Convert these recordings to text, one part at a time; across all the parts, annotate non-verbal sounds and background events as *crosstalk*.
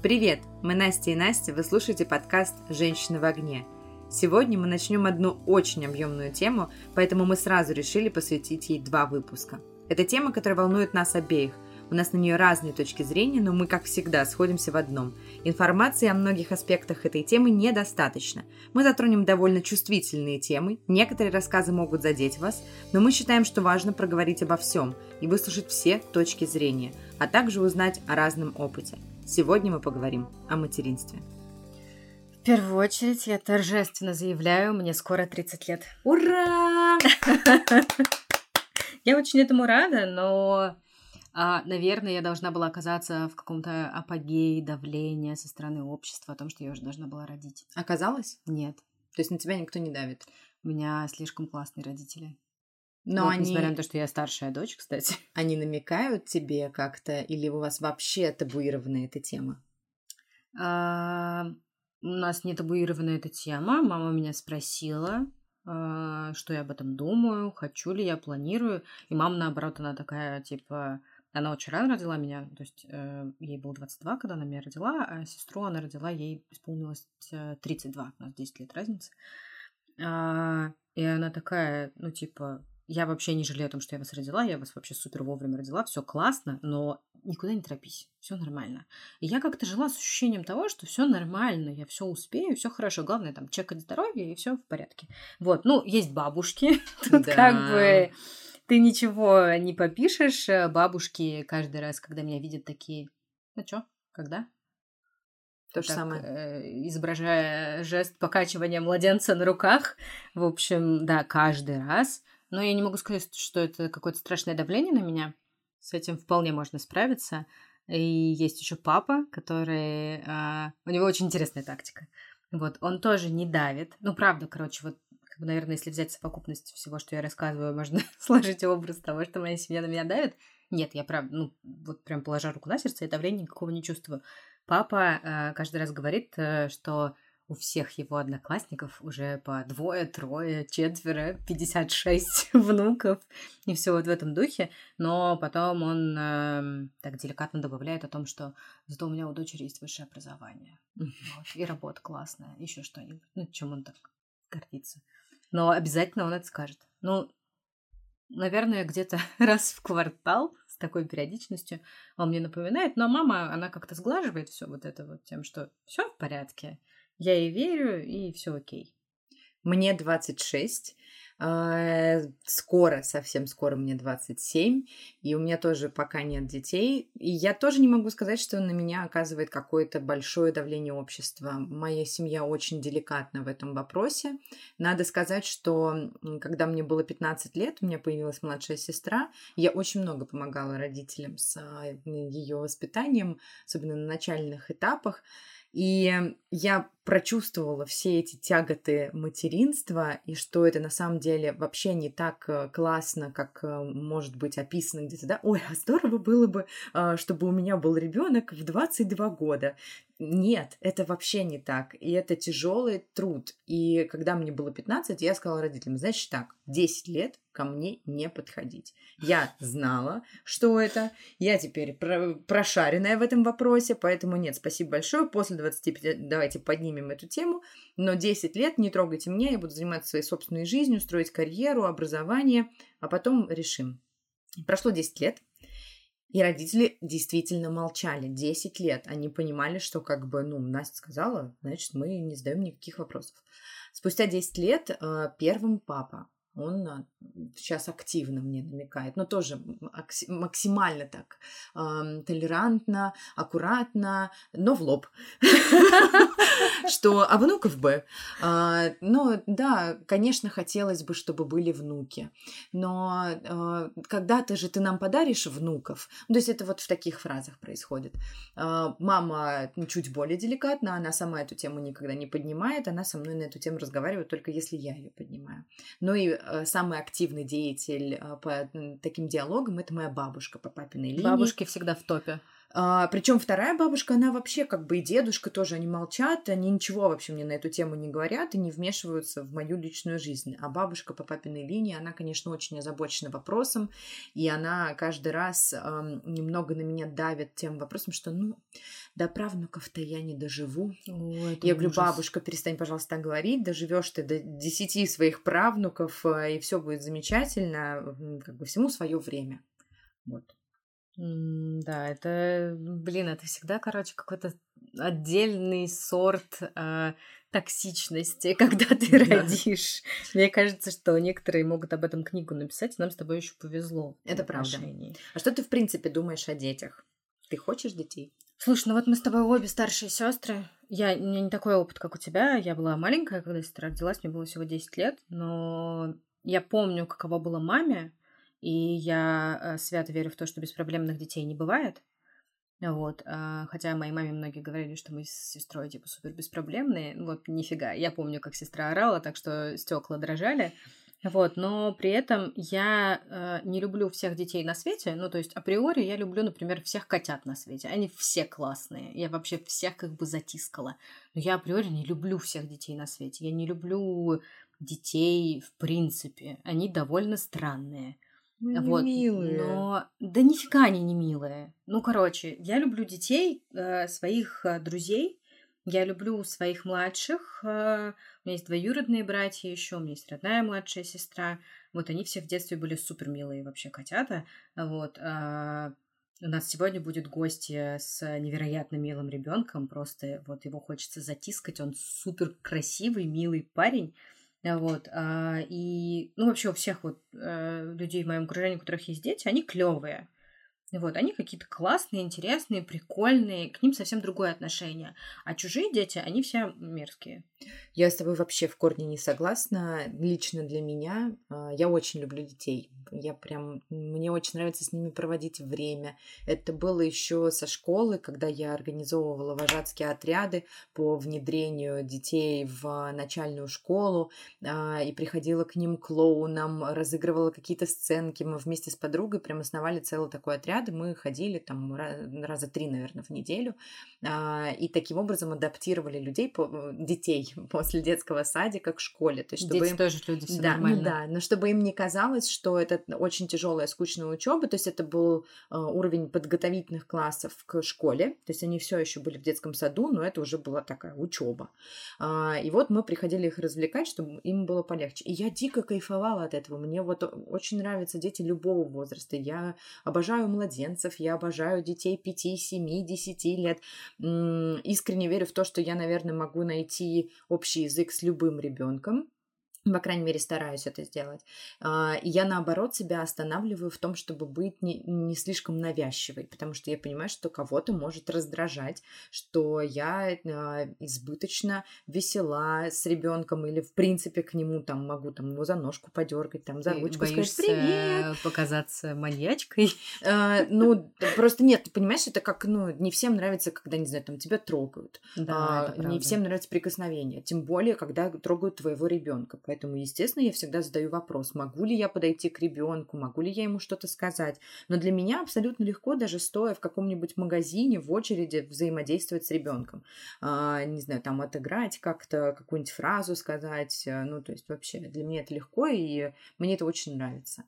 Привет! Мы Настя и Настя, вы слушаете подкаст «Женщины в огне». Сегодня мы начнем одну очень объемную тему, поэтому мы сразу решили посвятить ей два выпуска. Это тема, которая волнует нас обеих. У нас на нее разные точки зрения, но мы, как всегда, сходимся в одном. Информации о многих аспектах этой темы недостаточно. Мы затронем довольно чувствительные темы, некоторые рассказы могут задеть вас, но мы считаем, что важно проговорить обо всем и выслушать все точки зрения, а также узнать о разном опыте. Сегодня мы поговорим о материнстве. В первую очередь я торжественно заявляю, мне скоро 30 лет. Ура! *laughs* Я очень этому рада, но, а, наверное, я должна была оказаться в каком-то апогее давления со стороны общества о том, что я уже должна была родить. Оказалось? Нет. То есть на тебя никто не давит? У меня слишком классные родители. Но Вот, они, Несмотря на то, что я старшая дочь, кстати. *laughs* они намекают тебе как-то, или у вас вообще табуирована эта тема? А, У нас не табуирована эта тема. Мама меня спросила, а, что я об этом думаю, хочу ли я, планирую. И мама, наоборот, она такая, типа... Она очень рано родила меня, то есть э, ей было 22, когда она меня родила, а сестру она родила, ей исполнилось э, 32, у нас 10 лет разницы. А, и она такая, ну, типа, я вообще не жалею о том, что я вас родила, я вас вообще супер вовремя родила, все классно, но никуда не торопись, все нормально. И я как-то жила с ощущением того, что все нормально, я все успею, все хорошо, главное там чекать здоровье и все в порядке. Вот, ну, есть бабушки, *laughs* тут Да. как бы ты ничего не попишешь, э, бабушки каждый раз, когда меня видят такие, ну чё, когда? То же так, самое. э, изображая жест покачивания младенца на руках. В общем, да, каждый раз. Но я не могу сказать, что это какое-то страшное давление на меня. С этим вполне можно справиться. И есть еще папа, который... а, у него очень интересная тактика. Вот, он тоже не давит. Ну, правда, короче, вот, как бы, наверное, если взять совокупность всего, что я рассказываю, *laughs* можно сложить образ того, что моя семья на меня давит. Нет, я правда, ну, вот прям положа руку на сердце, я давления никакого не чувствую. Папа э, каждый раз говорит, э, что у всех его одноклассников уже по двое, трое, четверо, 56 *laughs* внуков и все вот в этом духе. Но потом он эм, так деликатно добавляет о том, что зато у меня у дочери есть высшее образование. *laughs* Вот, и работа классная, еще что-нибудь. Ну, чем он так гордится. Но обязательно он это скажет. Ну, наверное, где-то *laughs* раз в квартал с такой периодичностью он мне напоминает, но мама, она как-то сглаживает все вот это вот тем, что все в порядке, я ей верю, и все окей. Мне 26. э, Скоро, совсем скоро мне 27. И у меня тоже пока нет детей. И я тоже не могу сказать, что на меня оказывает какое-то большое давление общества. Моя семья очень деликатна в этом вопросе. Надо сказать, что когда мне было 15 лет, у меня появилась младшая сестра. Я очень много помогала родителям с ее воспитанием, особенно на начальных этапах. И я прочувствовала все эти тяготы материнства, и что это на самом деле вообще не так э, классно, как э, может быть описано где-то, да? Ой, а здорово было бы, а, чтобы у меня был ребенок в 22 года. Нет, это вообще не так. И это тяжелый труд. И когда мне было 15, я сказала родителям, значит так, 10 лет ко мне не подходить. Я знала, что это. Я теперь про- прошаренная в этом вопросе, поэтому нет, спасибо большое. После 25 давайте поднимем эту тему. Но 10 лет не трогайте меня, я буду заниматься своей собственной жизнью, строить карьеру, образование, а потом решим. Прошло 10 лет, и родители действительно молчали 10 лет. Они понимали, что как бы, ну, Настя сказала, значит, мы не задаем никаких вопросов. Спустя 10 лет э, первым папа, он э, сейчас активно мне намекает, но тоже макси- максимально так эм, толерантно, аккуратно, но в лоб. *laughs* Что, а внуков бы? А, Ну, да, конечно, хотелось бы, чтобы были внуки, но э, когда-то же ты нам подаришь внуков. Ну, То есть это вот в таких фразах происходит. А, Мама чуть более деликатна, она сама эту тему никогда не поднимает, она со мной на эту тему разговаривает только если я ее поднимаю. Ну и э, самый активный деятель э, по таким диалогам это моя бабушка по папиной линии. Бабушки всегда в топе. причем вторая бабушка, она вообще как бы и дедушка тоже, они молчат, они ничего вообще мне на эту тему не говорят и не вмешиваются в мою личную жизнь. А бабушка по папиной линии, она, конечно, очень озабочена вопросом, и она каждый раз эм, немного на меня давит тем вопросом, что, ну, до правнуков-то я не доживу. О, Я говорю, ужас. бабушка, перестань, пожалуйста, так говорить, доживешь ты до десяти своих правнуков, э, и все будет замечательно, как бы всему свое время. Вот. Да, это, блин, это всегда, короче, какой-то отдельный сорт а, токсичности, *laughs* когда ты Да. родишь. Мне кажется, что некоторые могут об этом книгу написать, нам с тобой еще повезло. Это правда. А что ты, в принципе, думаешь о детях? Ты хочешь детей? Слушай, ну вот мы с тобой обе старшие сестры. Я, у меня не такой опыт, как у тебя. Я была маленькая, когда сестра родилась, мне было всего 10 лет. Но я помню, каково было маме, и я э, свято верю в то, что беспроблемных детей не бывает. Вот, а, хотя моей маме многие говорили, что мы с сестрой типа супер беспроблемные. Вот, нифига. Я помню, как сестра орала, так что стекла дрожали. Вот, но при этом я э, не люблю всех детей на свете. Ну, то есть, априори я люблю, например, всех котят на свете. Они все классные. Я вообще всех как бы затискала. Но я априори не люблю всех детей на свете. Я не люблю детей в принципе. Они довольно странные. Вот, но да нифига они не милые. Ну, короче, я люблю детей, э, своих э, друзей, я люблю своих младших. э, у меня есть двоюродные братья еще, у меня есть родная младшая сестра. Вот они все в детстве были супер милые вообще котята. Вот. а, у нас сегодня будет гостья с невероятно милым ребенком. Просто вот его хочется затискать. Он супер красивый, милый парень. Вот, а, и, ну, вообще у всех вот э, людей в моем окружении, у которых есть дети, они клевые. Вот, они какие-то классные, интересные, прикольные, к ним совсем другое отношение. А чужие дети, они все мерзкие. Я с тобой вообще в корне не согласна. Лично для меня а, я очень люблю детей. Я прям мне очень нравится с ними проводить время. Это было еще со школы, когда я организовывала вожатские отряды по внедрению детей в начальную школу а, и приходила к ним клоуном, разыгрывала какие-то сценки. Мы вместе с подругой прям основали целый такой отряд. И Мы ходили там ра- раза три, наверное, в неделю а, и таким образом адаптировали людей, по- детей *laughs* после детского садика к школе. То есть, чтобы Дети им... тоже люди, все Да, нормально. да, но чтобы им не казалось, что это очень тяжелая, скучная учеба, то есть это был э, уровень подготовительных классов к школе, то есть они все еще были в детском саду, но это уже была такая учеба. И вот мы приходили их развлекать, чтобы им было полегче. И я дико кайфовала от этого. Мне вот очень нравятся дети любого возраста. Я обожаю младенцев, я обожаю детей 5, 7, 10 лет. Искренне верю в то, что я, наверное, могу найти общий язык с любым ребенком. По крайней мере, стараюсь это сделать. А, И я, наоборот, себя останавливаю в том, чтобы быть не, не слишком навязчивой, потому что я понимаю, что кого-то может раздражать, что я а, избыточно весела с ребенком или, в принципе, к нему там могу там его за ножку подергать, там за Ты ручку сказать боишься «Привет!» показаться маньячкой? А, Ну, просто нет, ты понимаешь, это как, ну, не всем нравится, когда, не знаю, там тебя трогают. Не всем нравится прикосновение, тем более, когда трогают твоего ребенка. Поэтому, естественно, я всегда задаю вопрос, могу ли я подойти к ребенку, могу ли я ему что-то сказать. Но для меня абсолютно легко, даже стоя в каком-нибудь магазине в очереди, взаимодействовать с ребенком. А, не знаю, там отыграть как-то, какую-нибудь фразу сказать. а, Ну, то есть вообще для меня это легко, и мне это очень нравится.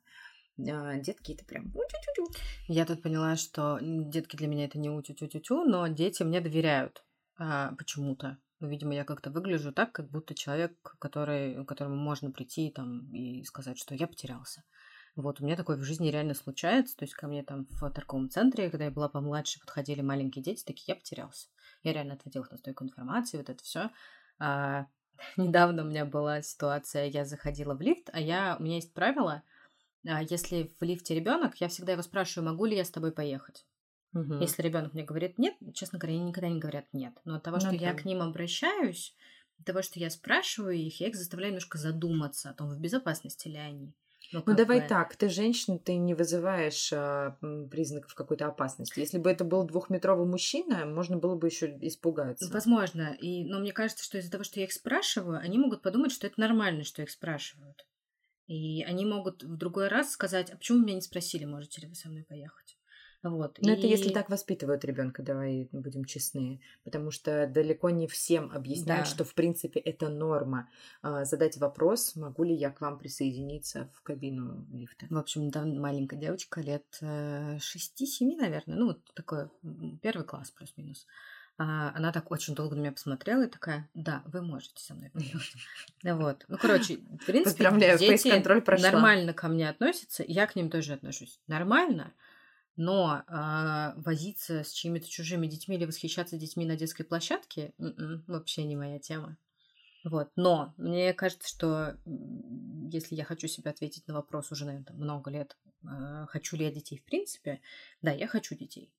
А, Детки это прям... «У-тю-тю-тю». Я тут поняла, что детки для меня это не утю-тю-тю-тю, но дети мне доверяют а, почему-то. Ну, видимо, я как-то выгляжу так, как будто человек, который, к которому можно прийти там и сказать, что я потерялся. Вот, у меня такое в жизни реально случается. То есть ко мне там в торговом центре, когда я была помладше, подходили маленькие дети, такие, я потерялся. Я реально отводила их на стойку информации, вот это все. *laughs* недавно у меня была ситуация, я заходила в лифт, а я, у меня есть правило, а, если в лифте ребенок, я всегда его спрашиваю, могу ли я с тобой поехать. Мгм. Если ребенок мне говорит нет, честно говоря, они никогда не говорят нет. Но от того, Ну что я да. к ним обращаюсь, от того, что я спрашиваю их, я их заставляю немножко задуматься о том, в безопасности ли они. Ну как давай бы, так, ты женщина, ты не вызываешь а, признаков какой-то опасности. Если бы это был двухметровый мужчина, можно было бы еще испугаться. Возможно. И, но мне кажется, что из-за того, что я их спрашиваю, они могут подумать, что это нормально, что их спрашивают. И они могут в другой раз сказать, а почему вы меня не спросили, можете ли вы со мной поехать? Вот. Но это если И- так воспитывают ребенка, давай будем честны. Потому что далеко не всем объясняют, Да. что в принципе это норма. А, задать вопрос, могу ли я к вам присоединиться в кабину лифта. В общем, недавно маленькая девочка лет э, шести-семи, наверное, ну, вот такой первый класс плюс-минус. а, она так очень долго на меня посмотрела и такая, да, вы можете со мной поехать. *laughs* Вот. Ну, короче, в *laughs* принципе, Поздравляю, дети прошла. нормально ко мне относятся, я к ним тоже отношусь нормально, но а, возиться с чьими-то чужими детьми или восхищаться детьми на детской площадке м-м, вообще не моя тема. Вот. Но мне кажется, что если я хочу себе ответить на вопрос уже, наверное, много лет, а, хочу ли я детей в принципе, да, я хочу детей.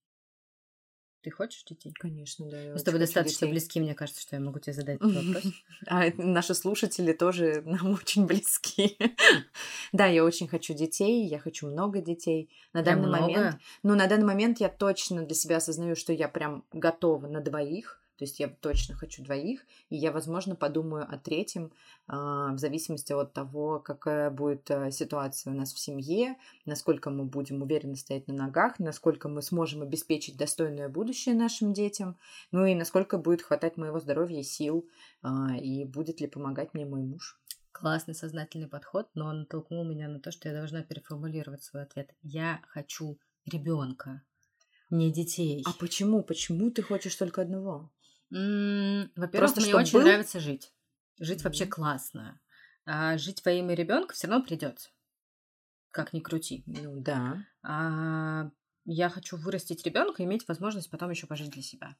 Ты хочешь детей? Конечно, да. Мы с тобой достаточно детей. близки, мне кажется, что я могу тебе задать этот вопрос. *laughs* А наши слушатели тоже нам *laughs* очень близки. *laughs* Да, я очень хочу детей, я хочу много детей. На данный момент, ну, на данный момент я точно для себя осознаю, что я прям готова на двоих. То есть я точно хочу двоих, и я, возможно, подумаю о третьем, а, в зависимости от того, какая будет а, ситуация у нас в семье, насколько мы будем уверенно стоять на ногах, насколько мы сможем обеспечить достойное будущее нашим детям, ну и насколько будет хватать моего здоровья и сил, а, и будет ли помогать мне мой муж. Классный сознательный подход, но он натолкнул меня на то, что я должна переформулировать свой ответ. Я хочу ребенка, не детей. А почему? Почему ты хочешь только одного? Во-первых, Просто мне очень был? нравится жить. Жить вообще классно. А жить во имя ребенка все равно придется. Как ни крути. Ну да. А я хочу вырастить ребенка и иметь возможность потом еще пожить для себя.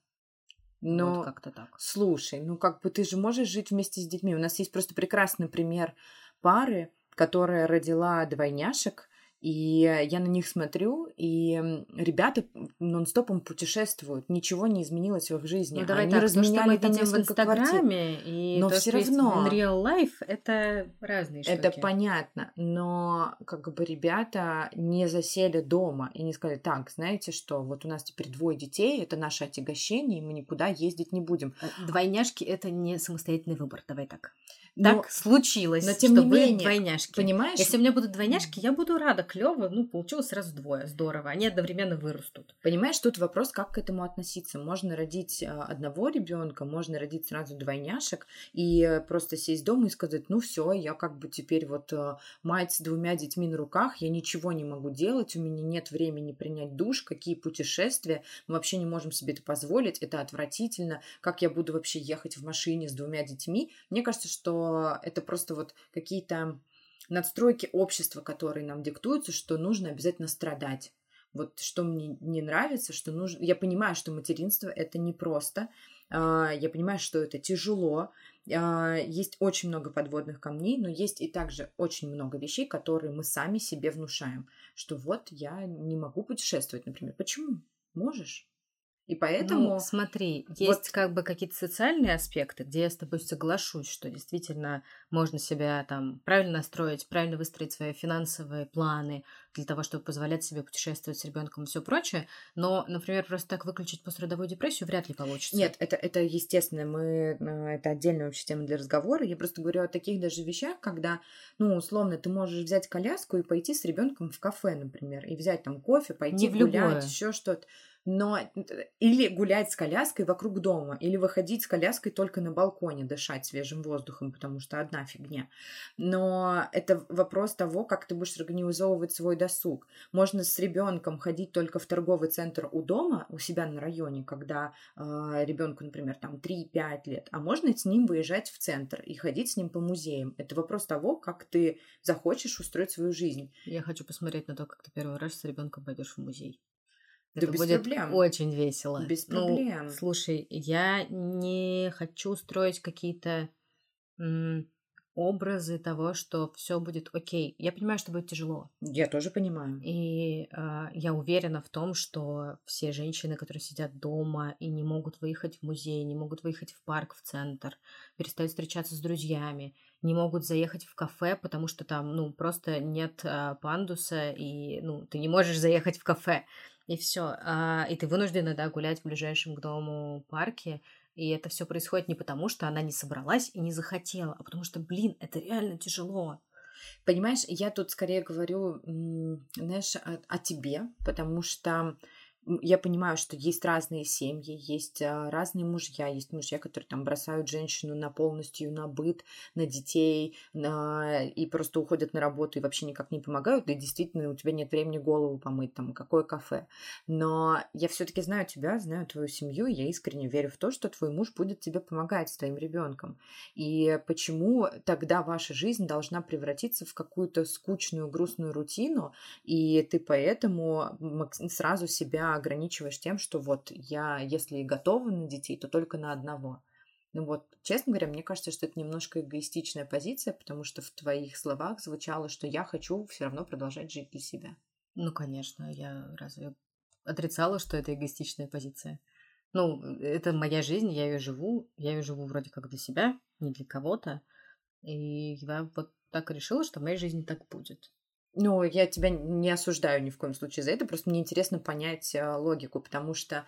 Но Вот как-то так. Слушай, ну как бы ты же можешь жить вместе с детьми. У нас есть просто прекрасный пример пары, которая родила двойняшек, и я на них смотрю, и ребята нон-стопом путешествуют, ничего не изменилось в их жизни. Ну давай Они так, то, что разменяли мы там видим в квартир. Инстаграме, и Но то, есть равно. в real life, это разные штуки. Это понятно, но как бы ребята не засели дома и не сказали, так, знаете что, вот у нас теперь двое детей, это наше отягощение, и мы никуда ездить не будем. Э, Двойняшки это не самостоятельный выбор, давай так. Но, Так случилось, но тем что не менее, двойняшки. понимаешь, Если у меня будут двойняшки, я буду рада, клево, ну, получилось сразу двое, здорово. Они одновременно вырастут. Понимаешь, тут вопрос, как к этому относиться. Можно родить а, одного ребенка, можно родить сразу двойняшек и э, просто сесть дома и сказать, ну все, я как бы теперь вот а, мать с двумя детьми на руках, я ничего не могу делать, у меня нет времени принять душ, какие путешествия, мы вообще не можем себе это позволить, это отвратительно, как я буду вообще ехать в машине с двумя детьми. Мне кажется, что это просто вот какие-то надстройки общества, которые нам диктуются, что нужно обязательно страдать. Вот что мне не нравится, что нужно... Я понимаю, что материнство это непросто. а, Я понимаю, что это тяжело. а, Есть очень много подводных камней, но есть и также очень много вещей, которые мы сами себе внушаем. Что вот я не могу путешествовать, например. Почему? Можешь. И поэтому... Ну, смотри, есть как бы какие-то социальные аспекты, где я с тобой соглашусь, что действительно можно себя там правильно настроить, правильно выстроить свои финансовые планы для того, чтобы позволять себе путешествовать с ребенком и все прочее. Но, например, просто так выключить пострадовую депрессию вряд ли получится. Нет, это, это естественно, мы, э, это отдельная вообще тема для разговора. Я просто говорю о таких даже вещах, когда, ну, условно, ты можешь взять коляску и пойти с ребенком в кафе, например, и взять там кофе, пойти Не гулять, еще что-то. Но или гулять с коляской вокруг дома, или выходить с коляской только на балконе, дышать свежим воздухом, потому что одна фигня. Но это вопрос того, как ты будешь организовывать свой досуг. Можно с ребенком ходить только в торговый центр у дома, у себя на районе, когда э, ребенку, например, там 3-5 лет, а можно с ним выезжать в центр и ходить с ним по музеям. Это вопрос того, как ты захочешь устроить свою жизнь. Я хочу посмотреть на то, как ты первый раз с ребенком пойдешь в музей. Да Это без будет проблем. очень весело. Без Ну, проблем. слушай, я не хочу строить какие-то образы того, что все будет окей. Я понимаю, что будет тяжело. Я тоже понимаю. И а, я уверена в том, что все женщины, которые сидят дома и не могут выехать в музей, не могут выехать в парк, в центр, перестают встречаться с друзьями, не могут заехать в кафе, потому что там, ну, просто нет а, пандуса, и, ну, ты не можешь заехать в кафе, и все. и ты вынуждена, да, гулять в ближайшем к дому парке, и это все происходит не потому, что она не собралась и не захотела, а потому что, блин, это реально тяжело. Понимаешь, я тут скорее говорю, знаешь, о, о тебе, потому что я понимаю, что есть разные семьи, есть а, разные мужья, есть мужья, которые там бросают женщину на полностью на быт, на детей, на... и просто уходят на работу и вообще никак не помогают, и действительно у тебя нет времени голову помыть, там, какое кафе. Но я все-таки знаю тебя, знаю твою семью, и я искренне верю в то, что твой муж будет тебе помогать с твоим ребенком. И почему тогда ваша жизнь должна превратиться в какую-то скучную, грустную рутину, и ты поэтому сразу себя ограничиваешь тем, что вот я, если и готова на детей, то только на одного. Ну вот, честно говоря, мне кажется, что это немножко эгоистичная позиция, потому что в твоих словах звучало, что я хочу все равно продолжать жить для себя. Ну, конечно, я разве отрицала, что это эгоистичная позиция? Ну, это моя жизнь, я ее живу, я ее живу вроде как для себя, не для кого-то. И я вот так решила, что в моей жизни так будет. Ну, я тебя не осуждаю ни в коем случае за это, просто мне интересно понять а, логику, потому что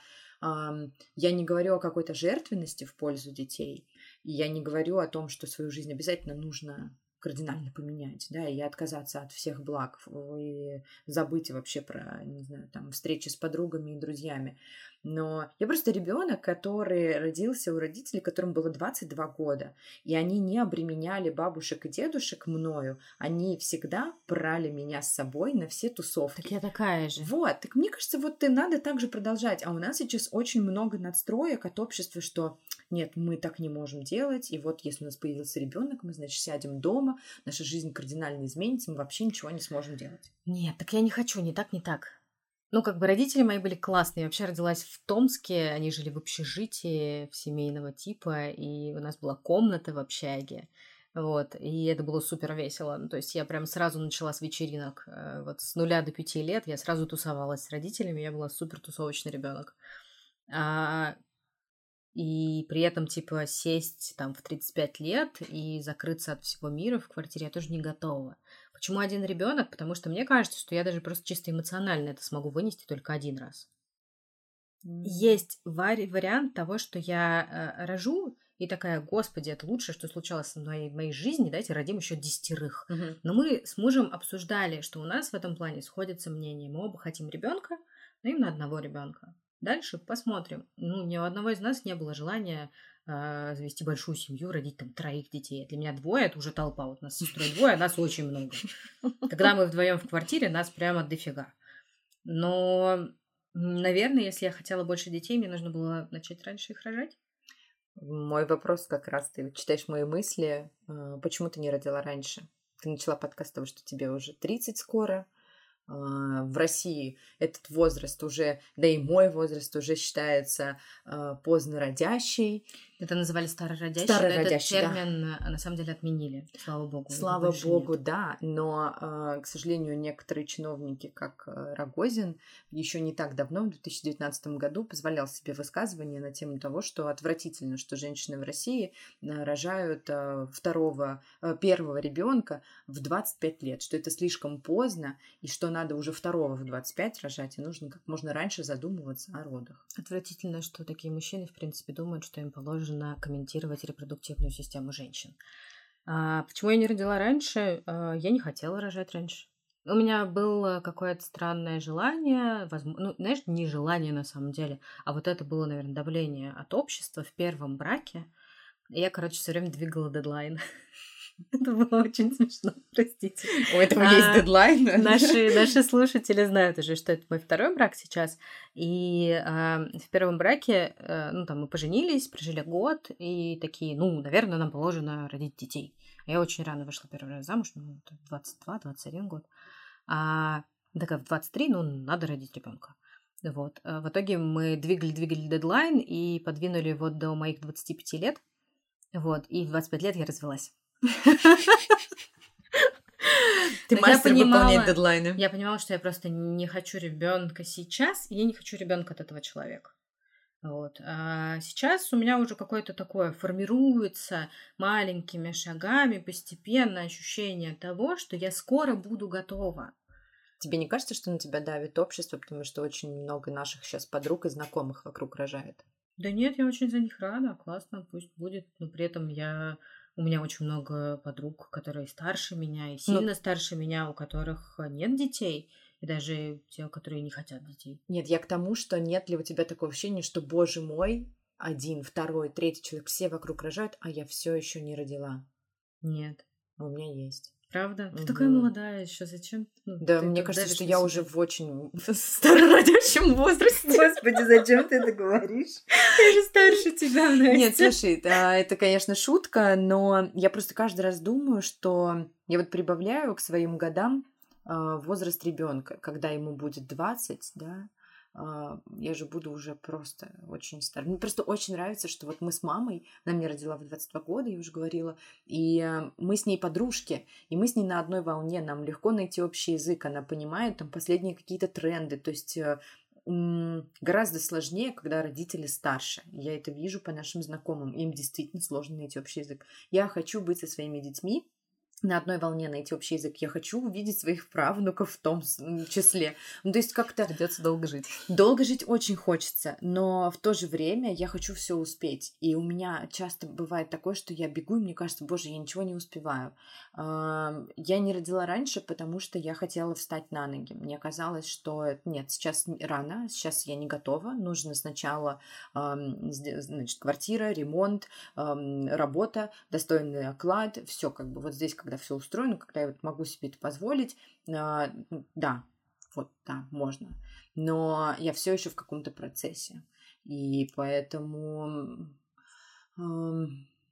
я не говорю о какой-то жертвенности в пользу детей, и я не говорю о том, что свою жизнь обязательно нужно кардинально поменять, да, и отказаться от всех благ, и забыть вообще про, не знаю, там, встречи с подругами и друзьями. Но я просто ребенок, который родился у родителей, которым было 22 года, и они не обременяли бабушек и дедушек мною, они всегда брали меня с собой на все тусовки. Так я такая же. Вот, так мне кажется, вот ты надо также продолжать. А у нас сейчас очень много надстроек от общества, что нет, мы так не можем делать, и вот если у нас появился ребенок, мы, значит, сядем дома, наша жизнь кардинально изменится, мы вообще ничего не сможем делать. Нет, так я не хочу, не так, не так. Ну, как бы родители мои были классные. Я вообще родилась в Томске, они жили в общежитии в семейного типа, и у нас была комната в общаге. Вот, и это было супер весело. Ну, то есть я прям сразу начала с вечеринок. Э, вот с нуля до пяти лет я сразу тусовалась с родителями, я была супер тусовочный ребенок. А, и при этом, типа, сесть там в 35 лет и закрыться от всего мира в квартире я тоже не готова. Почему один ребенок? Потому что мне кажется, что я даже просто чисто эмоционально это смогу вынести только один раз. Mm. Есть вари- вариант того, что я э, рожу и такая, господи, это лучшее, что случалось в моей, в моей жизни, давайте родим еще десятерых. Mm-hmm. Но мы с мужем обсуждали, что у нас в этом плане сходятся мнения. Мы оба хотим ребенка, но именно одного ребенка. Дальше посмотрим. Ну, ни у одного из нас не было желания э, завести большую семью, родить там троих детей. Для меня двое это уже толпа. Вот нас с сестрой двое, а нас очень много. Когда мы вдвоем в квартире, нас прямо дофига. Но, наверное, если я хотела больше детей, мне нужно было начать раньше их рожать. Мой вопрос как раз, ты читаешь мои мысли, а, почему ты не родила раньше? Ты начала подкаст того, что тебе уже 30 скоро, в России этот возраст уже, да и мой возраст уже считается а, поздно родящий. Это называли старородящий, старородящий этот термин да. на самом деле отменили, слава богу. Слава богу, нет. да, но, а, к сожалению, некоторые чиновники, как Рогозин, еще не так давно, в 2019 году, позволял себе высказывание на тему того, что отвратительно, что женщины в России рожают второго, первого ребенка в 25 лет, что это слишком поздно, и что надо уже второго в 25 рожать, и нужно как можно раньше задумываться о родах. Отвратительно, что такие мужчины, в принципе, думают, что им положено комментировать репродуктивную систему женщин. А почему я не родила раньше? А, я не хотела рожать раньше. У меня было какое-то странное желание, возможно, ну, знаешь, не желание на самом деле, а вот это было, наверное, давление от общества в первом браке. Я, короче, все время двигала дедлайн. *laughs* *laughs* Это было очень смешно, *laughs* простите. У этого а, есть дедлайн. *laughs* Наши, наши слушатели знают уже, что это мой второй брак сейчас. И а, в первом браке, а, ну, там мы поженились, прожили год, и такие, ну, наверное, нам положено родить детей. Я очень рано вышла первый раз замуж, ну, 22-21 год. А такая в 23, ну, надо родить ребенка. Вот. А в итоге мы двигали-двигали дедлайн и подвинули его до моих 25 лет. Вот. И в 25 лет я развелась. *laughs* Ты мастер выполнять дедлайны. Я понимала, что я просто не хочу ребенка сейчас, и я не хочу ребенка от этого человека. Вот. А сейчас у меня уже какое-то такое формируется маленькими шагами постепенно ощущение того, что я скоро буду готова. Тебе не кажется, что на тебя давит общество, потому что очень много наших сейчас подруг и знакомых вокруг рожает? Да нет, я очень за них рада, классно, пусть будет, но при этом я у меня очень много подруг, которые старше меня и ну сильно ну, старше меня, у которых нет детей. и даже те, которые не хотят детей. Нет, я к тому, что нет ли у тебя такого ощущения, что, боже мой, один, второй, третий человек, все вокруг рожают, а я все еще не родила. Нет. А у меня есть. Правда? Ты такая молодая еще, зачем? Ну, да, мне кажется, что я себя. уже в очень *laughs* старородящем возрасте. Господи, зачем ты это говоришь? Я же старше тебя, Настя. Нет, слушай, да, это, конечно, шутка, но я просто каждый раз думаю, что я вот прибавляю к своим годам а, возраст ребенка, когда ему будет 20, да, а, я же буду уже просто очень старой. Мне просто очень нравится, что вот мы с мамой, она меня родила в 22 года, я уже говорила, и э, мы с ней подружки, и мы с ней на одной волне, нам легко найти общий язык, она понимает там последние какие-то тренды, то есть э, гораздо сложнее, когда родители старше. Я это вижу по нашим знакомым. Им действительно сложно найти общий язык. Я хочу быть со своими детьми на одной волне найти общий язык. Я хочу увидеть своих правнуков в том числе. Ну, то есть как-то... Придется долго жить. Долго жить очень хочется, но в то же время я хочу все успеть. И у меня часто бывает такое, что я бегу, и мне кажется, боже, я ничего не успеваю. Я не родила раньше, потому что я хотела встать на ноги. Мне казалось, что нет, сейчас рано, сейчас я не готова. Нужно сначала, значит, квартира, ремонт, работа, достойный оклад, все как бы вот здесь, когда все устроено, когда я могу себе это позволить, э, да, вот, да, можно. Но я все еще в каком-то процессе. И поэтому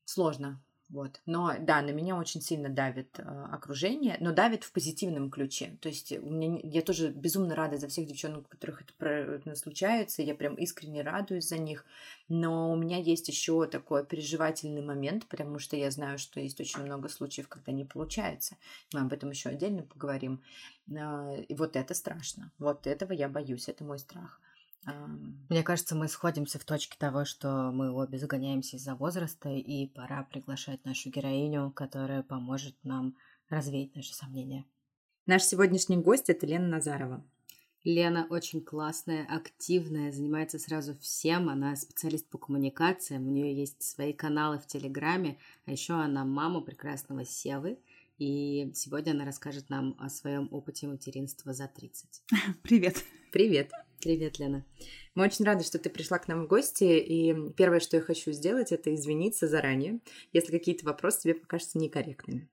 сложно вот. Но да, на меня очень сильно давит э, окружение, но давит в позитивном ключе. То есть у меня, я тоже безумно рада за всех девчонок, у которых это, про, это случается, я прям искренне радуюсь за них. Но у меня есть еще такой переживательный момент, потому что я знаю, что есть очень много случаев, когда не получается. Мы об этом еще отдельно поговорим. Э, и вот это страшно. Вот этого я боюсь, это мой страх. Мне кажется, мы сходимся в точке того, что мы обе загоняемся из-за возраста, и пора приглашать нашу героиню, которая поможет нам развеять наши сомнения. Наш сегодняшний гость – это Лена Назарова. Лена очень классная, активная, занимается сразу всем. Она специалист по коммуникациям, у нее есть свои каналы в Телеграме, а еще она мама прекрасного Севы. И сегодня она расскажет нам о своем опыте материнства за 30. *laughs* Привет. Привет. Привет, Лена. Мы очень рады, что ты пришла к нам в гости. И первое, что я хочу сделать, это извиниться заранее, если какие-то вопросы тебе покажутся некорректными.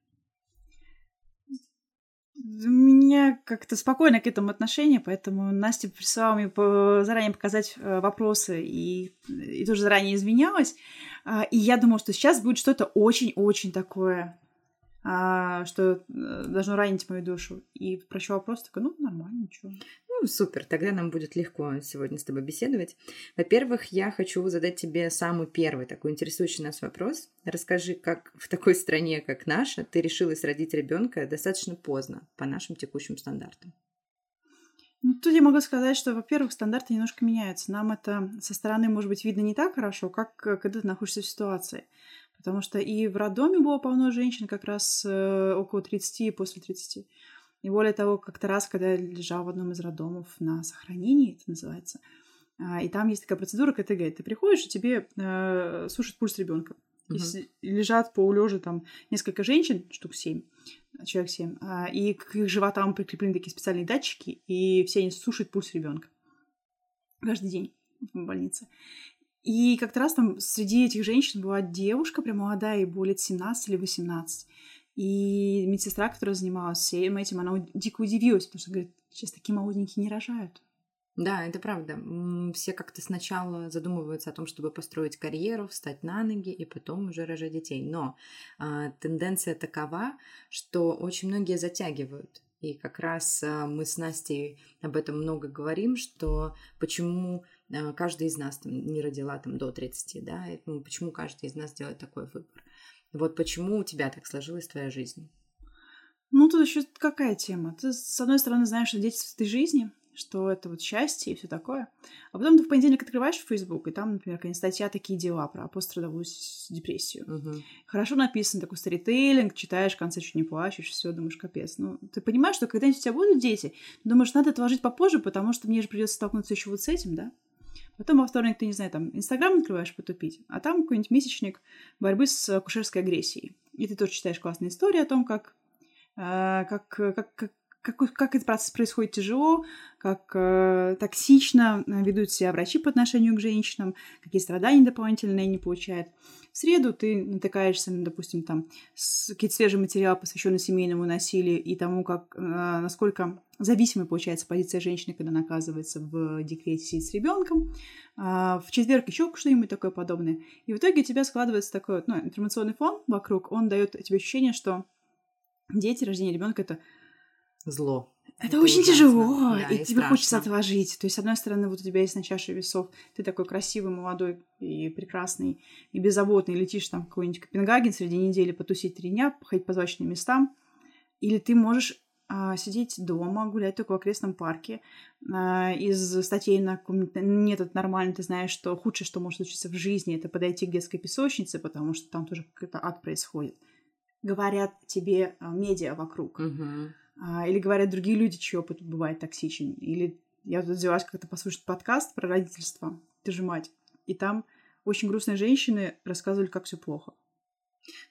У меня как-то спокойно к этому отношение, поэтому Настя прислала мне заранее показать э, вопросы и, и тоже заранее извинялась. А, и я думала, что сейчас будет что-то очень-очень такое что э, должно ранить мою душу. И прощу вопрос, такой, ну, нормально, ничего. Ну, супер, тогда нам будет легко сегодня с тобой беседовать. Во-первых, я хочу задать тебе самый первый такой интересующий нас вопрос. Расскажи, как в такой стране, как наша, ты решилась родить ребенка достаточно поздно, по нашим текущим стандартам? Ну, тут я могу сказать, что, во-первых, стандарты немножко меняются. Нам это со стороны, может быть, видно не так хорошо, как э, когда ты находишься в ситуации. Потому что и в роддоме было полно женщин как раз э, около 30 и после 30. И более того, как-то раз, когда я лежала в одном из роддомов на сохранении, это называется, э, и там есть такая процедура КТГ. Ты приходишь, и тебе э, слушают пульс ребенка. Uh-huh. лежат по улежу там несколько женщин, штук семь, человек семь, э, и к их животам прикреплены такие специальные датчики, и все они слушают пульс ребенка каждый день в больнице. И как-то раз там среди этих женщин была девушка, прям молодая, ей было лет 17 или 18. И медсестра, которая занималась всем этим, она дико удивилась, потому что, говорит, сейчас такие молоденькие не рожают. Да, это правда. Все как-то сначала задумываются о том, чтобы построить карьеру, встать на ноги и потом уже рожать детей. Но а, тенденция такова, что очень многие затягивают. И как раз а, мы с Настей об этом много говорим, что почему каждый из нас там, не родила там, до 30, да, ну, почему каждый из нас делает такой выбор. Вот почему у тебя так сложилась твоя жизнь? Ну, тут еще какая тема? Ты, с одной стороны, знаешь, что дети в этой жизни, что это вот счастье и все такое. А потом ты в понедельник открываешь Facebook, и там, например, какая-нибудь статья «Такие дела» про пострадовую депрессию. Угу. Хорошо написан такой старитейлинг, читаешь, в конце чуть не плачешь, все, думаешь, капец. Ну, ты понимаешь, что когда-нибудь у тебя будут дети, думаешь, надо отложить попозже, потому что мне же придется столкнуться еще вот с этим, да? Потом во вторник ты, не знаю, там, Инстаграм открываешь потупить, а там какой-нибудь месячник борьбы с акушерской агрессией. И ты тоже читаешь классные истории о том, как, э, как, как, как как, как этот процесс происходит тяжело, как э, токсично ведут себя врачи по отношению к женщинам, какие страдания дополнительные они получают. В среду ты натыкаешься на, допустим, там какие-то свежие материалы, посвященные семейному насилию и тому, как, э, насколько зависимой получается позиция женщины, когда она оказывается в декрете сидит с ребенком. А в четверг еще что-нибудь такое подобное. И в итоге у тебя складывается такой ну, информационный фон вокруг, он дает тебе ощущение, что дети, рождение ребенка это зло. Это, это очень ужасно. тяжело, да, и, и тебе страшно. хочется отложить. То есть, с одной стороны, вот у тебя есть на чаше весов, ты такой красивый, молодой и прекрасный, и беззаботный, летишь там в какой-нибудь Копенгаген среди недели потусить три дня, походить по злачным местам, или ты можешь а, сидеть дома, гулять только в окрестном парке. А, из статей на «Нет, это нормально», ты знаешь, что худшее, что может случиться в жизни, это подойти к детской песочнице, потому что там тоже какой-то ад происходит. Говорят тебе а, медиа вокруг. Угу или говорят другие люди, чьи опыт бывает токсичен. Или я тут взялась как-то послушать подкаст про родительство, ты же мать. И там очень грустные женщины рассказывали, как все плохо.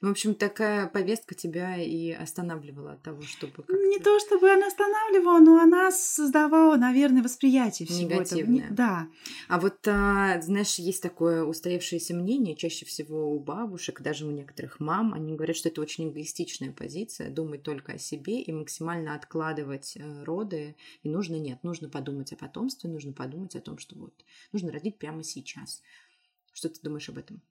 Ну, в общем, такая повестка тебя и останавливала от того, чтобы как-то... Не то, чтобы она останавливала, но она создавала, наверное, восприятие всего Негативное. этого. Да. А вот, а, знаешь, есть такое устоявшееся мнение, чаще всего у бабушек, даже у некоторых мам, они говорят, что это очень эгоистичная позиция, думать только о себе и максимально откладывать э, роды. И нужно, нет, нужно подумать о потомстве, нужно подумать о том, что вот нужно родить прямо сейчас. Что ты думаешь об этом?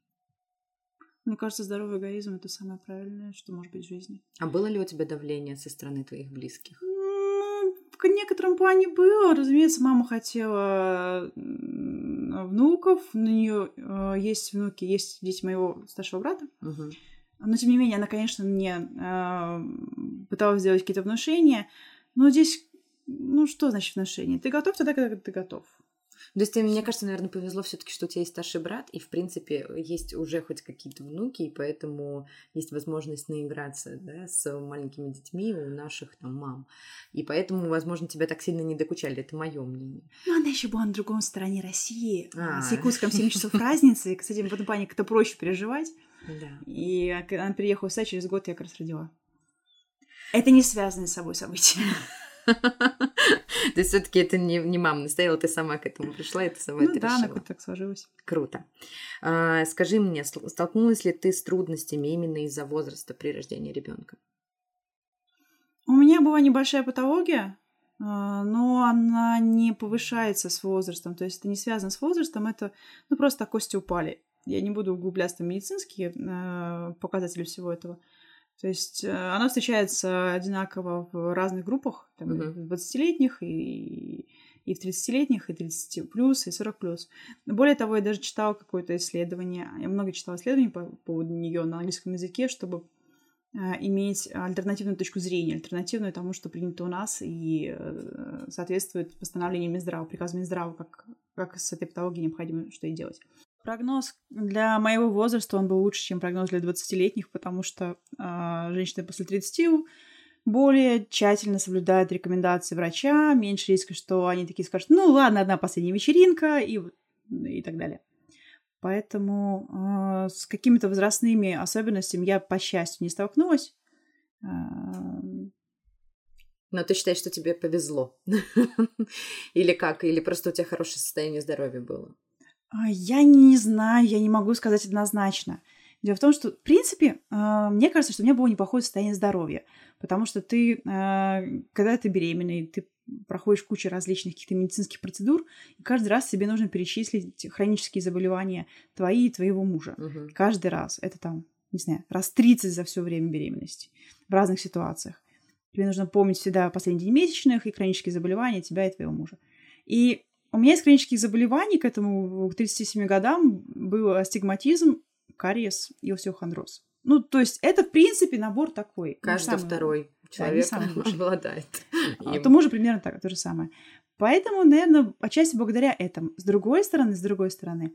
Мне кажется, здоровый эгоизм это самое правильное, что может быть в жизни. А было ли у тебя давление со стороны твоих близких? Ну, в некотором плане было. Разумеется, мама хотела внуков. У нее э, есть внуки, есть дети моего старшего брата. Угу. Но тем не менее, она, конечно, мне э, пыталась сделать какие-то внушения. Но здесь, ну что значит внушение? Ты готов тогда, когда ты готов. То есть, мне кажется, наверное, повезло все-таки, что у тебя есть старший брат, и, в принципе, есть уже хоть какие-то внуки, и поэтому есть возможность наиграться да, с маленькими детьми у наших там мам. И поэтому, возможно, тебя так сильно не докучали. Это мое мнение. Ну, она еще была на другом стороне России, а. с Якутском 7 часов разницы. И, кстати, в этом плане как-то проще переживать. Да. И она приехала сюда, через год я как раз родила. Это не связанное с собой события. *laughs* *laughs* То есть все-таки это не, не мама настояла, ты сама к этому пришла, и ты сама ну, это да, решила. Да, так сложилось. Круто. А, скажи мне, столкнулась ли ты с трудностями именно из-за возраста при рождении ребенка? У меня была небольшая патология, а, но она не повышается с возрастом. То есть это не связано с возрастом, это ну, просто кости упали. Я не буду углубляться в медицинские э, показатели всего этого. То есть э, она встречается одинаково в разных группах, там, в 20-летних и, и в 30-летних, и 30 плюс, и 40 плюс. Более того, я даже читала какое-то исследование, я много читала исследований по поводу нее на английском языке, чтобы э, иметь альтернативную точку зрения, альтернативную тому, что принято у нас и э, соответствует постановлению Минздрава, приказу Минздрава, как, как с этой патологией необходимо что и делать. Прогноз для моего возраста, он был лучше, чем прогноз для 20-летних, потому что э, женщины после 30 более тщательно соблюдают рекомендации врача, меньше риска, что они такие скажут, ну ладно, одна последняя вечеринка и, и так далее. Поэтому э, с какими-то возрастными особенностями я, по счастью, не столкнулась. Но ты считаешь, что тебе повезло? *laughs* Или как? Или просто у тебя хорошее состояние здоровья было? А, я не знаю, я не могу сказать однозначно. Дело в том, что, в принципе, а, мне кажется, что у меня было неплохое состояние здоровья, потому что ты, а, когда ты беременный, ты проходишь кучу различных каких-то медицинских процедур, и каждый раз тебе нужно перечислить хронические заболевания твои и твоего мужа. Угу. Каждый раз. Это там, не знаю, раз 30 за все время беременности в разных ситуациях. Тебе нужно помнить всегда последний день месячных и хронические заболевания тебя и твоего мужа. И у меня из хронических заболеваний к этому, к 37 годам, был астигматизм, кариес и остеохондроз. Ну, то есть это, в принципе, набор такой. Каждый самый, второй человек да, *laughs* обладает. А, то мужа примерно так, то же самое. Поэтому, наверное, отчасти благодаря этому. С другой стороны, с другой стороны,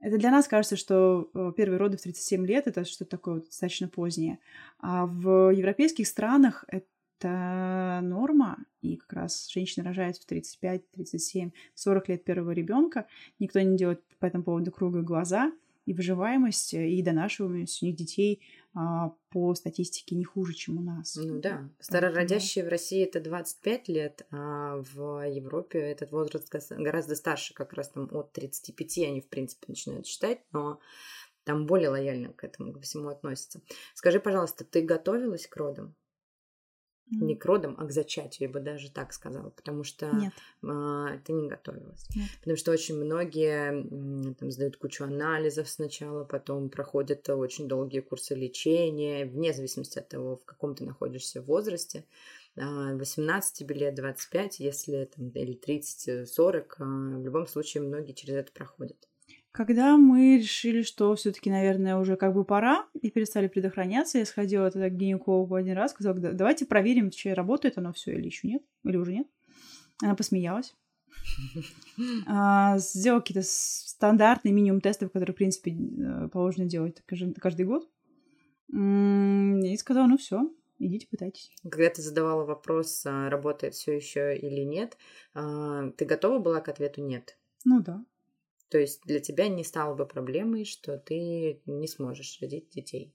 это для нас кажется, что э, первые роды в 37 лет это что-то такое достаточно позднее. А в европейских странах это это норма, и как раз женщины рожают в 35, 37, 40 лет первого ребенка. Никто не делает по этому поводу круглые глаза. и выживаемость, и донашиваемость у них детей а, по статистике не хуже, чем у нас. Ну да. Старородящие в России это 25 лет, а в Европе этот возраст гораздо старше, как раз там от 35 они, в принципе, начинают считать, но там более лояльно к этому, ко всему относятся. Скажи, пожалуйста, ты готовилась к родам? Не к родам, а к зачатию, я бы даже так сказала, потому что Нет. А, ты не готовилась. Нет. Потому что очень многие там сдают кучу анализов сначала, потом проходят очень долгие курсы лечения, вне зависимости от того, в каком ты находишься возрасте. 18 тебе лет, 25, если там, или 30-40, а, в любом случае многие через это проходят. Когда мы решили, что все таки наверное, уже как бы пора, и перестали предохраняться, я сходила тогда к гинекологу один раз, сказала, давайте проверим, че работает оно все или еще нет, или уже нет. Она посмеялась. *laughs* А, сделала какие-то стандартные минимум тестов, которые, в принципе, э, положено делать каждый год. И сказала, ну все, идите пытайтесь. Когда ты задавала вопрос, а, работает все еще или нет, а, ты готова была к ответу нет? Ну да. То есть для тебя не стало бы проблемой, что ты не сможешь родить детей?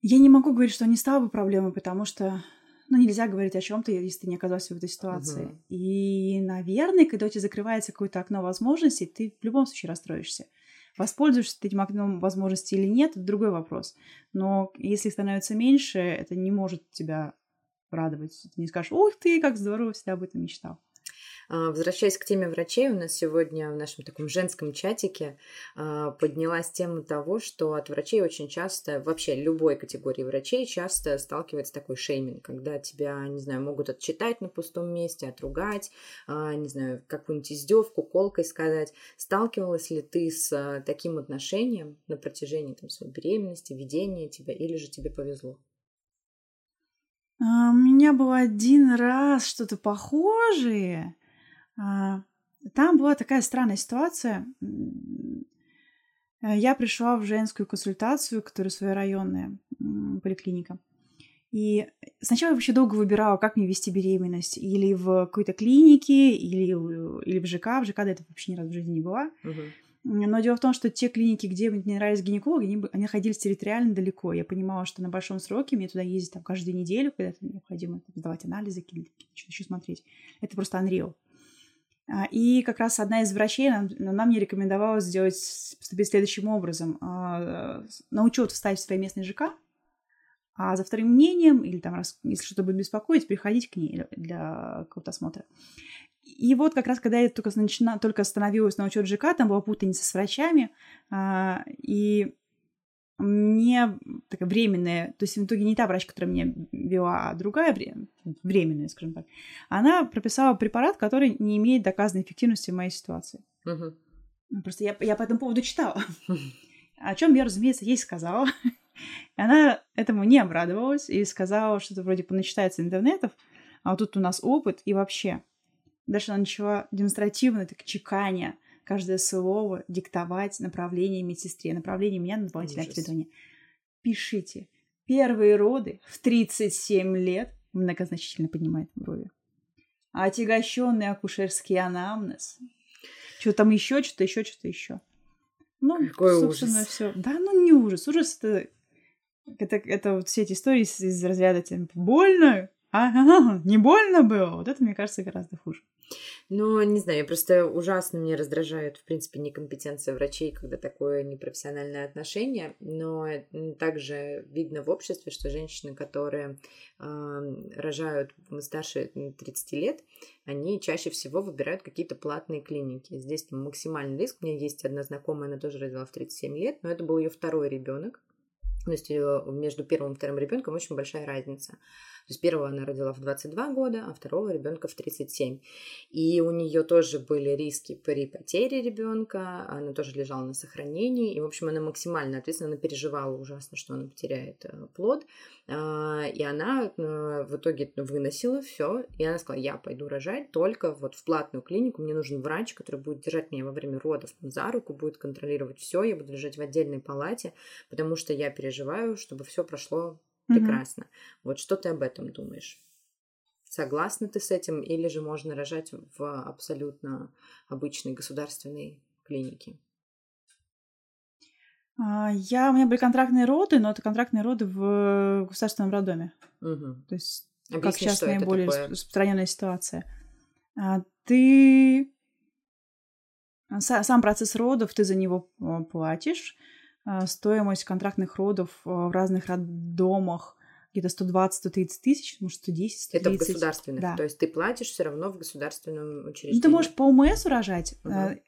Я не могу говорить, что не стало бы проблемой, потому что ну, нельзя говорить о чем-то, если ты не оказался в этой ситуации. Uh-huh. И, наверное, когда у тебя закрывается какое-то окно возможностей, ты в любом случае расстроишься. Воспользуешься ты этим окном возможностей или нет, это другой вопрос. Но если становится меньше, это не может тебя радовать. Ты не скажешь, ух ты, как здорово, всегда об этом мечтал. А, возвращаясь к теме врачей, у нас сегодня в нашем таком женском чатике а, поднялась тема того, что от врачей очень часто, вообще любой категории врачей часто сталкивается такой шейминг, когда тебя, не знаю, могут отчитать на пустом месте, отругать, а, не знаю, какую-нибудь издевку, колкой сказать. Сталкивалась ли ты с таким отношением на протяжении там, своей беременности, ведения тебя, или же тебе повезло? У меня был один раз что-то похожее. А, там была такая странная ситуация. Я пришла в женскую консультацию, которая своя районная поликлиника. И сначала я вообще долго выбирала, как мне вести беременность. Или в какой-то клинике, или, или в ЖК. В ЖК до этого вообще ни разу в жизни не была. Uh-huh. Но дело в том, что те клиники, где мне не нравились гинекологи, они, они находились территориально далеко. Я понимала, что на большом сроке мне туда ездить там, каждую неделю, когда это необходимо там, сдавать анализы, еще смотреть. Это просто unreal. А, и как раз одна из врачей нам, нам мне рекомендовала сделать, поступить следующим образом. А, на учет вставить в своей местной ЖК, а за вторым мнением, или там, раз, если что-то будет беспокоить, приходить к ней для какого-то осмотра. И вот как раз, когда я только, начина, только становилась на учет ЖК, там была путаница с врачами, а, и мне такая временная, то есть в итоге не та врач, которая меня вела, а другая временная, скажем так, она прописала препарат, который не имеет доказанной эффективности в моей ситуации. Uh-huh. Просто я, я по этому поводу читала. О чем я, разумеется, ей сказала. Она этому не обрадовалась и сказала, что это вроде поначитается интернетов, а вот тут у нас опыт и вообще. Дальше она начала демонстративно, так чеканя, каждое слово диктовать направление медсестре. Направление меня на дополнительное обследование. Пишите. Первые роды в 37 лет многозначительно поднимает брови. Отягощенный акушерский анамнез. Что там еще, что-то еще, что-то еще. Ну, Какой собственно, ужас. все. Да, ну не ужас. Ужас это, это, это вот все эти истории из, из разряда тем больно, а, не больно было. Вот это, мне кажется, гораздо хуже. Ну, не знаю, просто ужасно мне раздражает, в принципе, некомпетенция врачей, когда такое непрофессиональное отношение, но также видно в обществе, что женщины, которые э, рожают старше 30 лет, они чаще всего выбирают какие-то платные клиники. Здесь там максимальный риск. У меня есть одна знакомая, она тоже родила в 37 лет, но это был ее второй ребенок. То есть э, между первым и вторым ребенком очень большая разница. То есть первого она родила в 22 года, а второго ребенка в 37. И у нее тоже были риски при потере ребенка, она тоже лежала на сохранении, и, в общем, она максимально ответственно, переживала ужасно, что она потеряет э, плод, а, и она э, в итоге выносила все, и она сказала, я пойду рожать только вот в платную клинику, мне нужен врач, который будет держать меня во время родов за руку, будет контролировать все, я буду лежать в отдельной палате, потому что я переживаю, чтобы все прошло Прекрасно. Mm-hmm. Вот что ты об этом думаешь? Согласна ты с этим или же можно рожать в абсолютно обычной государственной клинике? А, Я, у меня были контрактные роды, но это контрактные роды в государственном роддоме. Мгм. То есть, как Объясни, сейчас что это наиболее такое. распространенная ситуация. А, Ты са- сам процесс родов, ты за него а, платишь. А, Стоимость контрактных родов а, в разных роддомах где-то 120-130 тысяч, может, 110, 130. Это в государственных. Да. То есть ты платишь все равно в государственном Ну, учреждении. ты можешь по ОМС рожать. Мгм. Э,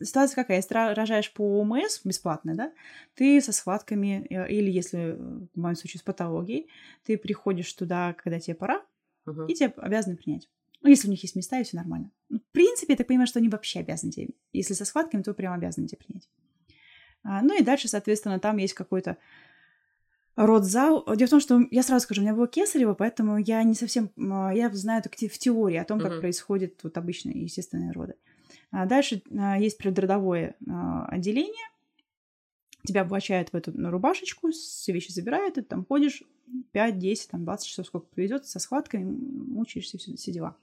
Ситуация какая? Если ты рожаешь по ОМС бесплатно, да, ты со схватками, э, или если, э, в моем случае, с патологией, ты приходишь туда, когда тебе пора, Мгм. и тебя обязаны принять. Ну, если у них есть места, и все нормально. Ну, В принципе, я так понимаю, что они вообще обязаны тебе. Если со схватками, то прям обязаны тебя принять. А, ну и дальше, соответственно, там есть какой-то родзал. Дело в том, что я сразу скажу, у меня было кесарево, поэтому я не совсем... а, Я знаю только в теории о том, как Мгм. происходят вот обычные естественные роды. А дальше есть предродовое отделение. Тебя облачают в эту ну, рубашечку, все вещи забирают, и ты там ходишь 5, 10, там, 20 часов, сколько повезет, со схватками, мучаешься, все, все дела.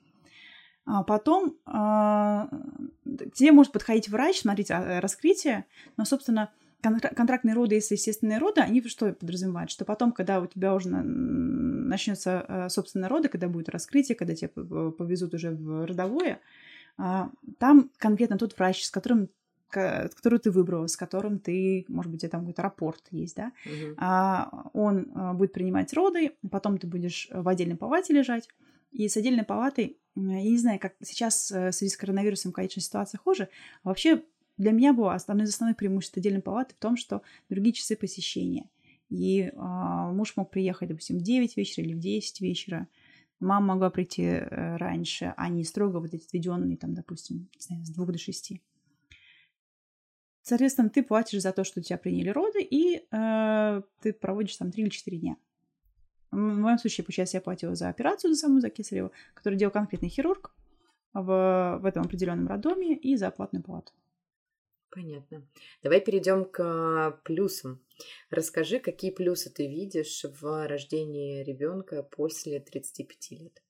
А потом а, к тебе может подходить врач, смотреть а, раскрытие, но, собственно, контра- контрактные роды, если естественные роды, они что подразумевают? Что потом, когда у тебя уже начнется э, собственно роды, когда будет раскрытие, когда тебя повезут уже в родовое, а, там конкретно тот врач, с которым которую ты выбрала, с которым ты, может быть, у тебя там какой-то рапорт есть, да, а, он а, будет принимать роды, потом ты будешь в отдельной палате лежать, и с отдельной палатой, я не знаю, как сейчас э, в связи с коронавирусом, конечно, ситуация хуже, а вообще для меня было основное основных преимуществ отдельной палаты в том, что другие часы посещения. И а, муж мог приехать, допустим, в 9 вечера или в 10 вечера. Мама могла прийти э, раньше, а не строго вот эти введенные, там, допустим, знаю, с 2 до 6. Соответственно, ты платишь за то, что тебя приняли роды, и э, ты проводишь там 3 или 4 дня. В моем случае, получается, я платила за операцию, за саму, за кесарево, которую делал конкретный хирург в, в этом определенном роддоме и за оплатную палату. Понятно. Давай перейдем к плюсам. Расскажи, какие плюсы ты видишь в рождении ребенка после 35 лет.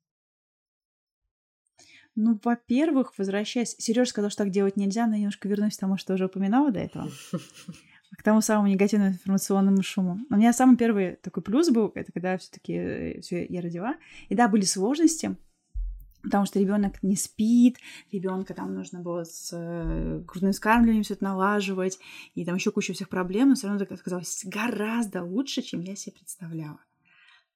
Ну, во-первых, возвращаясь... Сереж сказал, что так делать нельзя, но я немножко вернусь к тому, что уже упоминала до этого. *laughs* К тому самому негативному информационному шуму. У меня самый первый такой плюс был, это когда все-таки все я родила. И да, были сложности, потому что ребенок не спит, ребенка там нужно было с э, грудным скармливанием все это налаживать, и там еще куча всех проблем, но все равно это оказалось гораздо лучше, чем я себе представляла.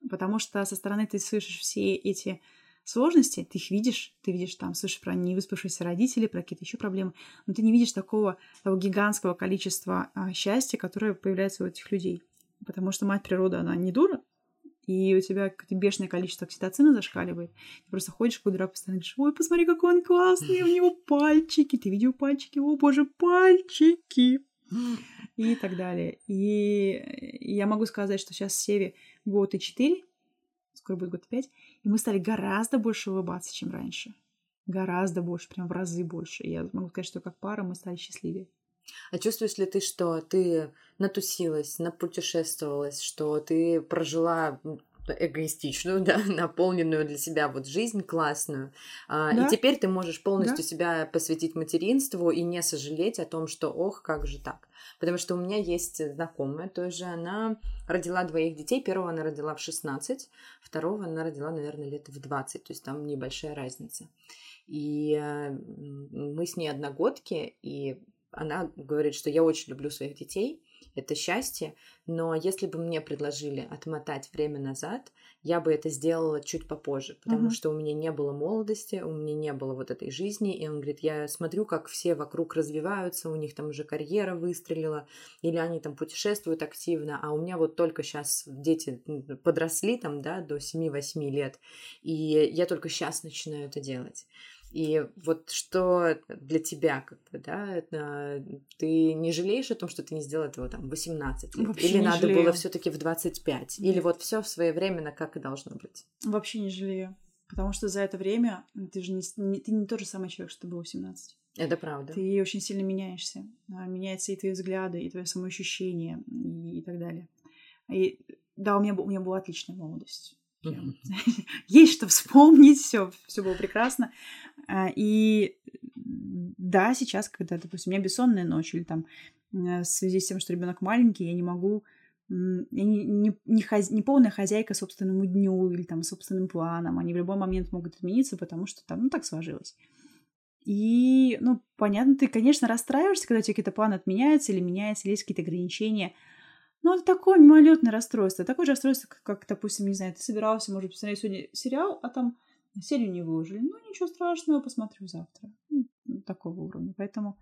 Потому что со стороны ты слышишь все эти сложности, ты их видишь, ты видишь там, слышишь про невыспавшиеся родителей, про какие-то еще проблемы, но ты не видишь такого, того гигантского количества а, счастья, которое появляется у этих людей. Потому что мать природа, она не дура, и у тебя какое-то бешеное количество окситоцина зашкаливает. Ты просто ходишь к дурак постоянно говоришь, ой, посмотри, какой он классный, у него пальчики. Ты видел пальчики? О, боже, пальчики. И так далее. И я могу сказать, что сейчас Севе год и четыре, скоро будет год пять, и мы стали гораздо больше улыбаться, чем раньше. Гораздо больше, прям в разы больше. Я могу сказать, что как пара мы стали счастливее. А чувствуешь ли ты, что ты натусилась, напутешествовалась, что ты прожила эгоистичную, *laughs* да, наполненную для себя вот жизнь классную, а, Да. и теперь ты можешь полностью Да. себя посвятить материнству и не сожалеть о том, что, ох, как же так. Потому что у меня есть знакомая тоже, она родила двоих детей, первого она родила в 16, второго она родила, наверное, лет в 20, то есть там небольшая разница. И э, мы с ней одногодки, и она говорит, что я очень люблю своих детей, это счастье, но если бы мне предложили отмотать время назад, я бы это сделала чуть попозже, потому Мгм. что у меня не было молодости, у меня не было вот этой жизни, и он говорит, я смотрю, как все вокруг развиваются, у них там уже карьера выстрелила, или они там путешествуют активно, а у меня вот только сейчас дети подросли там, да, до 7-8 лет, и я только сейчас начинаю это делать. И вот что для тебя, как бы, да, это, ты не жалеешь о том, что ты не сделала этого там в 18 лет? Вообще Или надо жалею. было все-таки в 25? Или Нет. вот все своевременно, как и должно быть? Вообще не жалею. Потому что за это время ты же не, не- ты не тот же самый человек, что ты был в 17. Это правда. Ты очень сильно меняешься. А, Меняются и твои взгляды, и твое самоощущение, и, и так далее. И да, у меня, у меня была отличная молодость. Прям. *laughs* Есть что вспомнить, все, все было прекрасно. А, И да, сейчас, когда, допустим, у меня бессонная ночь, или там в связи с тем, что ребенок маленький, я не могу я не, не, не, хозя... не полная хозяйка собственному дню или там собственным планам. Они в любой момент могут отмениться, потому что там, ну, так сложилось. И, ну, понятно, ты, конечно, расстраиваешься, когда у тебя какие-то планы отменяются или меняются, или есть какие-то ограничения. Но это такое мимолетное расстройство. Такое же расстройство, как, как, допустим, не знаю, ты собирался, может посмотреть сегодня сериал, а там серию не выложили. Ну, ничего страшного, посмотрю завтра. Ну, такого уровня. Поэтому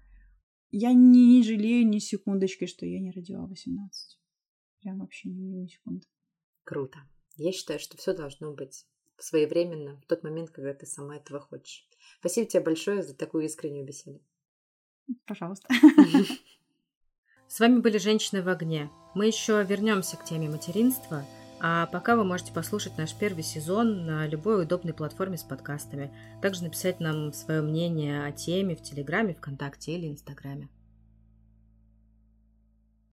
я не жалею ни секундочки, что я не родила 18. Прям вообще ни, ни секунды. Круто. Я считаю, что все должно быть своевременно, в тот момент, когда ты сама этого хочешь. Спасибо тебе большое за такую искреннюю беседу. Пожалуйста. *laughs* С вами были «Женщины в огне». Мы еще вернемся к теме материнства, а пока вы можете послушать наш первый сезон на любой удобной платформе с подкастами. Также написать нам свое мнение о теме в Телеграме, ВКонтакте или Инстаграме.